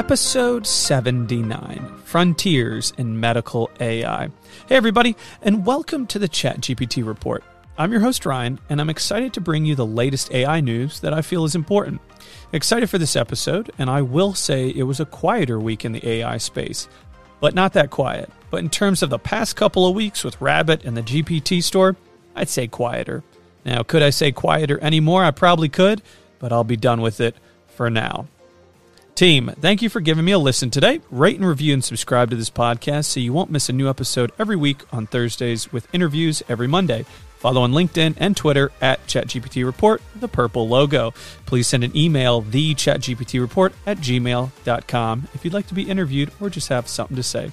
episode 79 Frontiers in Medical AI. Hey, everybody, and welcome to the ChatGPT Report. I'm your host, Ryan, and I'm excited to bring you the latest AI news that I feel is important. Excited for this episode, and I will say it was a quieter week in the AI space, but not that quiet. But in terms of the past couple of weeks with Rabbit and the GPT store, I'd say quieter. Now, could I say quieter anymore? I probably could, but I'll be done with it for now. Team, thank you for giving me a listen today. Rate and review and subscribe to this podcast so you won't miss a new episode every week on Thursdays with interviews every Monday. Follow on LinkedIn and Twitter at ChatGPT Report, the purple logo. Please send an email, the ChatGPT Report at gmail.com, if you'd like to be interviewed or just have something to say.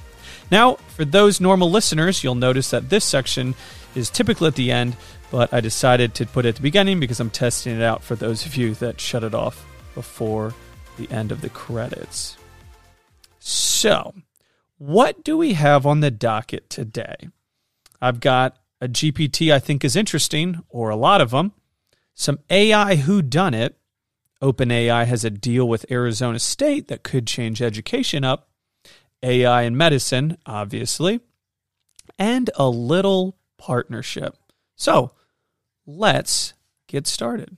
Now, for those normal listeners, you'll notice that this section is typically at the end, but I decided to put it at the beginning because I'm testing it out for those of you that shut it off before the end of the credits. So, what do we have on the docket today? I've got a GPT I think is interesting, or a lot of them. Some AI who done it. OpenAI has a deal with Arizona State that could change education up. AI in medicine, obviously, and a little partnership. So let's get started.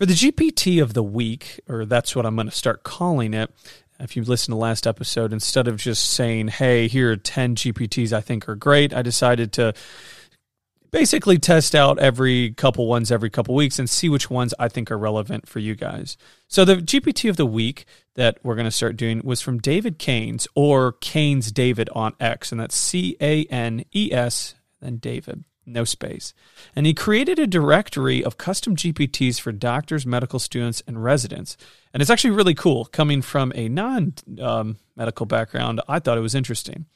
For the GPT of the week, or that's what I'm going to start calling it, if you listen to last episode, instead of just saying, hey, here are 10 GPTs I think are great, I decided to basically test out every couple ones every couple weeks and see which ones I think are relevant for you guys. So the GPT of the week that we're going to start doing was from David Canes or Canes David on X, and that's C A N E S, then David no space. And he created a directory of custom GPTs for doctors, medical students, and residents. And it's actually really cool. Coming from a non um, medical background, I thought it was interesting.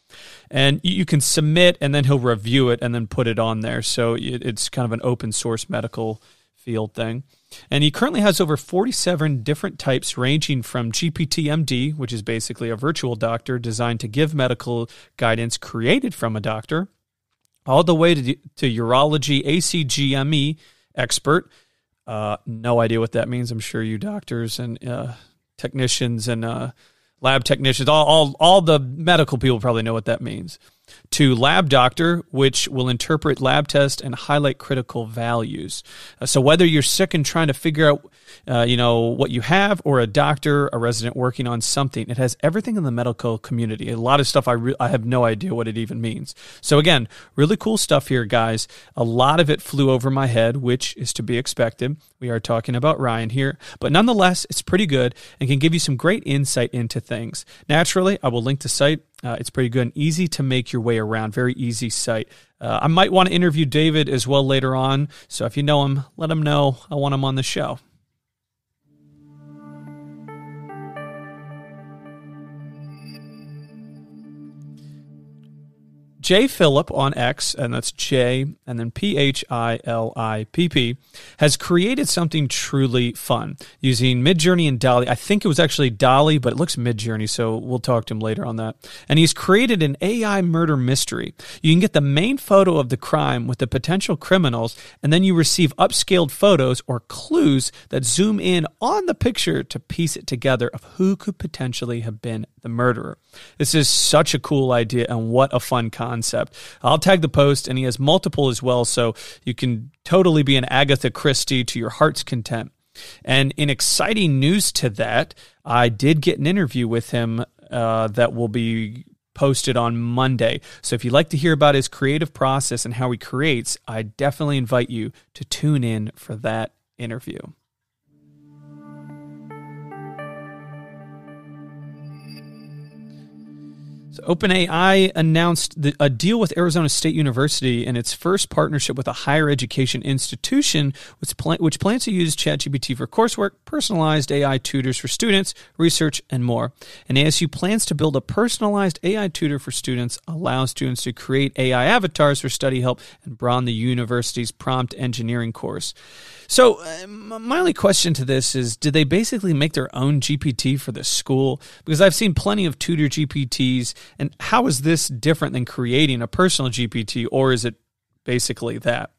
And you can submit, and then he'll review it and then put it on there. So it's kind of an open source medical field thing. And he currently has over 47 different types, ranging from GPT-MD, which is basically a virtual doctor designed to give medical guidance created from a doctor, all the way to, to urology ACGME expert. Uh, no idea what that means. I'm sure you doctors and uh, technicians and uh, lab technicians, all, all, all the medical people probably know what that means. To lab doctor, which will interpret lab tests and highlight critical values. Uh, so whether you're sick and trying to figure out, uh, you know, what you have, or a doctor, a resident working on something, it has everything in the medical community. A lot of stuff I re- I have no idea what it even means. So again, really cool stuff here, guys. A lot of it flew over my head, which is to be expected. We are talking about Ryan here, but nonetheless, it's pretty good and can give you some great insight into things. Naturally, I will link the site uh, it's pretty good and easy to make your way around. Very easy site. Uh, I might want to interview David as well later on. So if you know him, let him know I want him on the show. Jphilipp on X, and that's J and then P H I L I P P, has created something truly fun using Midjourney and DALL-E. I think it was actually DALL-E, but it looks Midjourney, so we'll talk to him later on that. And he's created an AI murder mystery. You can get the main photo of the crime with the potential criminals, and then you receive upscaled photos or clues that zoom in on the picture to piece it together of who could potentially have been the murderer. This is such a cool idea, and what a fun concept concept. I'll tag the post, and he has multiple as well, so you can totally be an Agatha Christie to your heart's content. And in exciting news to that, I did get an interview with him uh, that will be posted on Monday. So if you'd like to hear about his creative process and how he creates, I definitely invite you to tune in for that interview. So OpenAI announced the, a deal with Arizona State University in its first partnership with a higher education institution, which, plan, which plans to use ChatGPT for coursework, personalized AI tutors for students, research, and more. And ASU plans to build a personalized AI tutor for students, allow students to create AI avatars for study help, and broaden the university's prompt engineering course. So, uh, my only question to this is did they basically make their own GPT for the school? Because I've seen plenty of tutor GPTs and how is this different than creating a personal GPT, or is it basically that?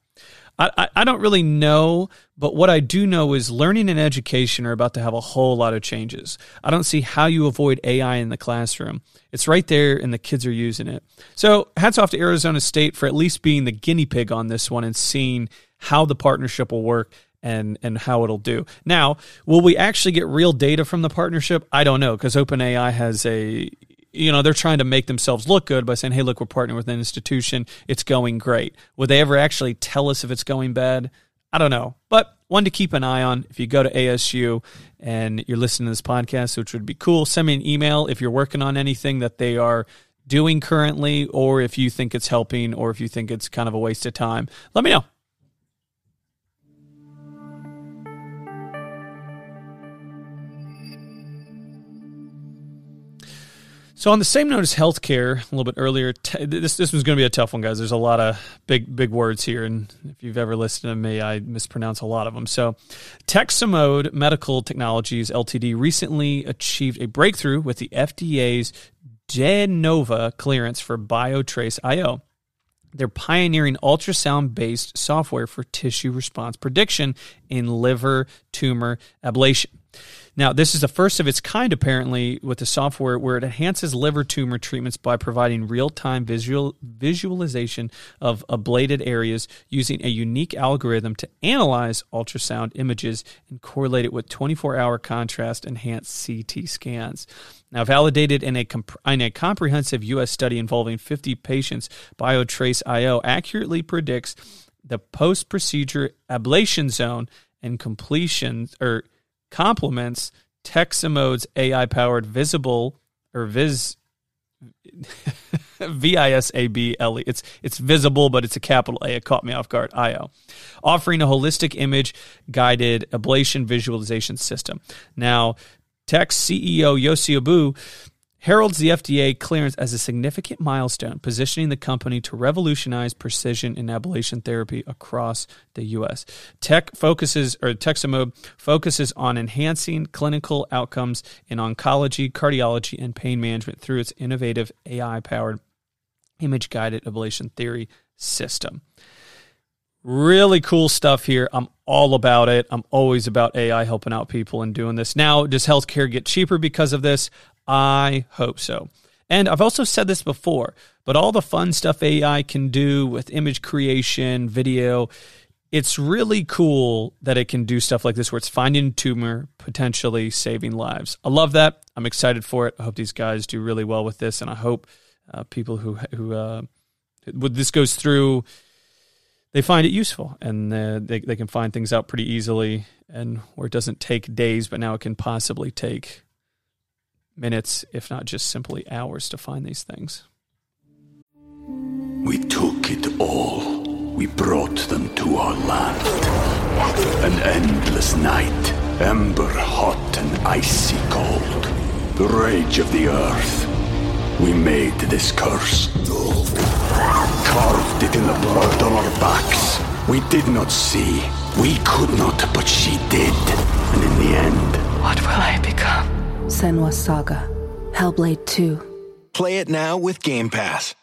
I, I don't really know, but what I do know is learning and education are about to have a whole lot of changes. I don't see how you avoid AI in the classroom. It's right there and the kids are using it. So, hats off to Arizona State for at least being the guinea pig on this one and seeing how the partnership will work and and how it'll do. Now, will we actually get real data from the partnership? I don't know because OpenAI has a you know, they're trying to make themselves look good by saying, hey, look, we're partnering with an institution. It's going great. Would they ever actually tell us if it's going bad? I don't know. But one to keep an eye on. If you go to ASU and you're listening to this podcast, which would be cool, send me an email if you're working on anything that they are doing currently, or if you think it's helping, or if you think it's kind of a waste of time. Let me know. So on the same note as healthcare, a little bit earlier, t- this this was going to be a tough one, guys. There's a lot of big big words here, and if you've ever listened to me, I mispronounce a lot of them. So, Techsomed Medical Technologies Ltd. recently achieved a breakthrough with the FDA's De Novo clearance for BioTrace IO. They're pioneering ultrasound based software for tissue response prediction in liver tumor ablation. Now, this is the first of its kind, apparently, with the software where it enhances liver tumor treatments by providing real time visual visualization of ablated areas using a unique algorithm to analyze ultrasound images and correlate it with 24 hour contrast enhanced CT scans. Now, validated in a, comp- in a comprehensive U.S. study involving 50 patients, BioTrace IO accurately predicts the post procedure ablation zone and completion or complements Techsomed's AI powered visible or vis V I S A B L E. It's it's visible, but it's a capital A. It caught me off guard. IO, offering a holistic image guided ablation visualization system. Now, Tex CEO Yossi Abu heralds the FDA clearance as a significant milestone, positioning the company to revolutionize precision in ablation therapy across the U.S. Tech focuses, or Techsomed focuses on enhancing clinical outcomes in oncology, cardiology, and pain management through its innovative AI-powered image-guided ablation theory system. Really cool stuff here. I'm all about it. I'm always about AI helping out people and doing this. Now, does healthcare get cheaper because of this? I hope so. And I've also said this before, but all the fun stuff AI can do with image creation, video, it's really cool that it can do stuff like this where it's finding tumor, potentially saving lives. I love that. I'm excited for it. I hope these guys do really well with this, and I hope uh, people who who uh, this goes through they find it useful and uh, they, they can find things out pretty easily and where it doesn't take days but now it can possibly take minutes, if not just simply hours, to find these things. We took it all. We brought them to our land. An endless night, ember hot and icy cold. The rage of the earth. We made this curse. Carved it in the blood on our backs. We did not see. We could not, but she did. And in the end, what will I become? Senua's Saga, Hellblade 2. Play it now with Game Pass.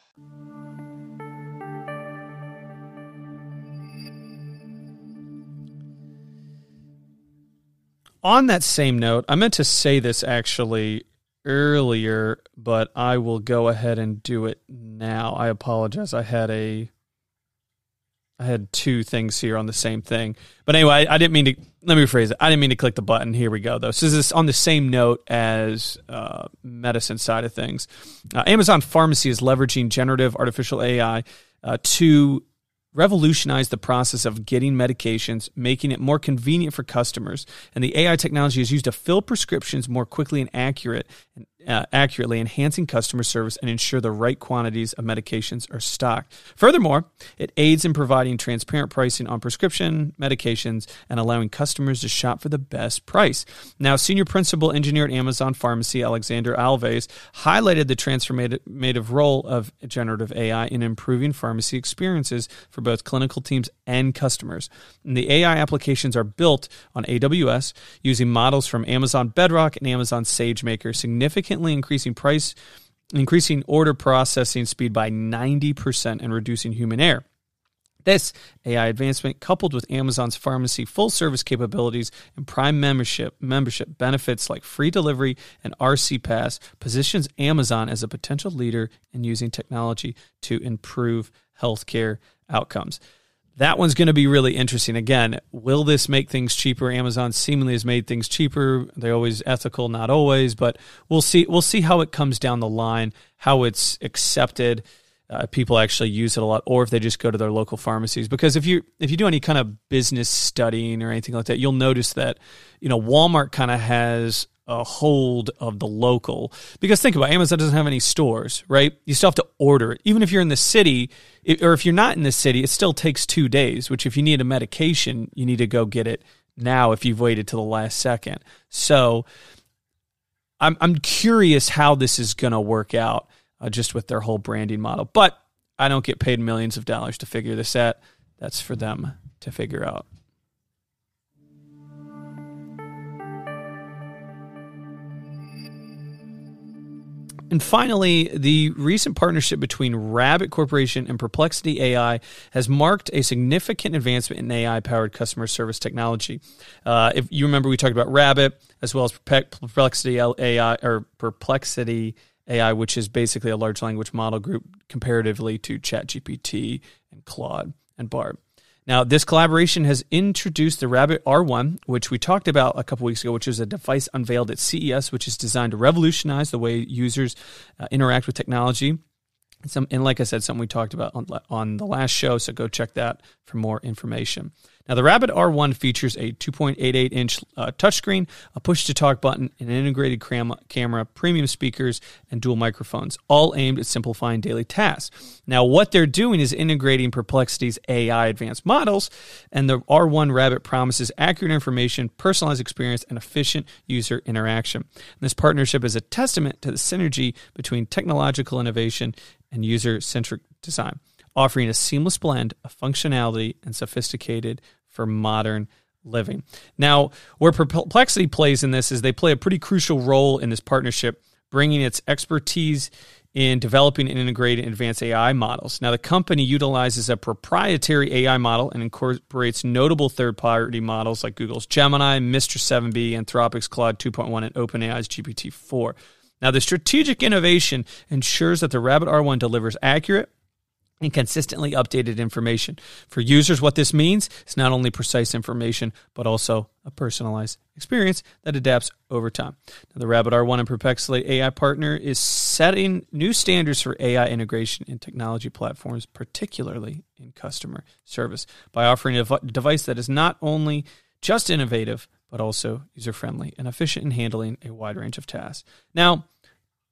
On that same note, I meant to say this actually earlier, but I will go ahead and do it now. I apologize. I had a I had two things here on the same thing. But anyway, I, I, didn't mean to. Let me rephrase it. I didn't mean to click the button. Here we go, though. So this is on the same note as uh, medicine side of things. Uh, Amazon Pharmacy is leveraging generative artificial AI uh, to revolutionize the process of getting medications, making it more convenient for customers. And the AI technology is used to fill prescriptions more quickly and accurate, uh, accurately, enhancing customer service and ensure the right quantities of medications are stocked. Furthermore, it aids in providing transparent pricing on prescription medications and allowing customers to shop for the best price. Now, senior principal engineer at Amazon Pharmacy, Alexander Alves, highlighted the transformative role of generative AI in improving pharmacy experiences for both clinical teams and customers. And the AI applications are built on AWS using models from Amazon Bedrock and Amazon SageMaker, significant significantly increasing price, increasing order processing speed by 90% and reducing human error. This AI advancement, coupled with Amazon's pharmacy full service capabilities and Prime membership membership benefits like free delivery and RxPass, positions Amazon as a potential leader in using technology to improve healthcare outcomes that one's going to be really interesting. Again, will this make things cheaper? Amazon seemingly has made things cheaper. They're always ethical, not always, but we'll see. We'll see how it comes down the line, how it's accepted. Uh, people actually use it a lot, or if they just go to their local pharmacies. Because if you if you do any kind of business studying or anything like that, you'll notice that you know Walmart kind of has a hold of the local. Because think about it, Amazon doesn't have any stores, right? You still have to order it. Even if you're in the city, or if you're not in the city, it still takes two days, which if you need a medication, you need to go get it now if you've waited to the last second. So I'm, I'm curious how this is going to work out uh, just with their whole branding model. But I don't get paid millions of dollars to figure this out. That's for them to figure out. And finally, the recent partnership between Rabbit Corporation and Perplexity AI has marked a significant advancement in AI powered customer service technology. Uh, if you remember, we talked about Rabbit as well as Perplexity AI or Perplexity AI, which is basically a large language model group comparatively to ChatGPT and Claude and Bard. Now, this collaboration has introduced the Rabbit R1, which we talked about a couple weeks ago, which is a device unveiled at CES, which is designed to revolutionize the way users uh, interact with technology. Some, and like I said, something we talked about on, on the last show, so go check that for more information. Now, the Rabbit R1 features a 2.88 inch uh, touchscreen, a push to talk button, an integrated cram- camera, premium speakers, and dual microphones, all aimed at simplifying daily tasks. Now, what they're doing is integrating Perplexity's AI advanced models, and the R1 Rabbit promises accurate information, personalized experience, and efficient user interaction. And this partnership is a testament to the synergy between technological innovation and user centric design offering a seamless blend of functionality and sophisticated for modern living. Now, where Perplexity plays in this is they play a pretty crucial role in this partnership, bringing its expertise in developing and integrating advanced AI models. Now, the company utilizes a proprietary AI model and incorporates notable third party models like Google's Gemini, Mistral 7b, Anthropic's Claude 2.1, and OpenAI's GPT 4. Now, the strategic innovation ensures that the Rabbit R1 delivers accurate, and consistently updated information. For users, what this means is not only precise information, but also a personalized experience that adapts over time. Now, the Rabbit R1 and Perplexity AI partner is setting new standards for AI integration in technology platforms, particularly in customer service, by offering a device that is not only just innovative, but also user friendly and efficient in handling a wide range of tasks. Now,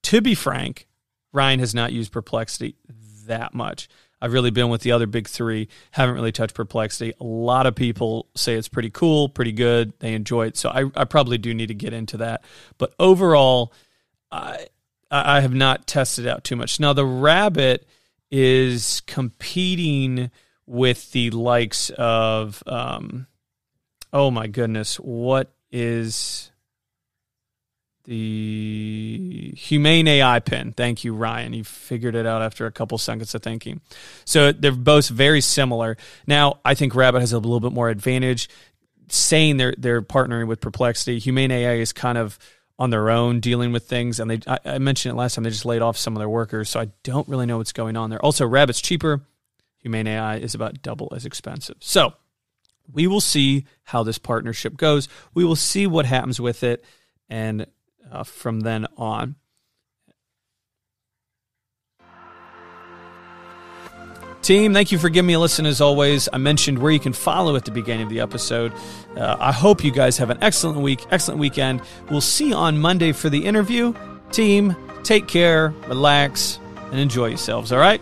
to be frank, Ryan has not used Perplexity that much. I've really been with the other big three, haven't really touched Perplexity. A lot of people say it's pretty cool, pretty good. They enjoy it. So I, I probably do need to get into that. But overall, I, I have not tested out too much. Now, the Rabbit is competing with the likes of, um, oh my goodness, what is the Humane AI Pin. Thank you, Ryan. You figured it out after a couple seconds of thinking. So they're both very similar. Now, I think Rabbit has a little bit more advantage saying they're they're partnering with Perplexity. Humane AI is kind of on their own dealing with things. And they, I, I mentioned it last time, they just laid off some of their workers. So I don't really know what's going on there. Also, Rabbit's cheaper. Humane AI is about double as expensive. So we will see how this partnership goes. We will see what happens with it. And uh, from then on, Team, thank you for giving me a listen as always. I mentioned where you can follow at the beginning of the episode. Uh, I hope you guys have an excellent week, excellent weekend. We'll see you on Monday for the interview. Team, take care, relax, and enjoy yourselves, all right?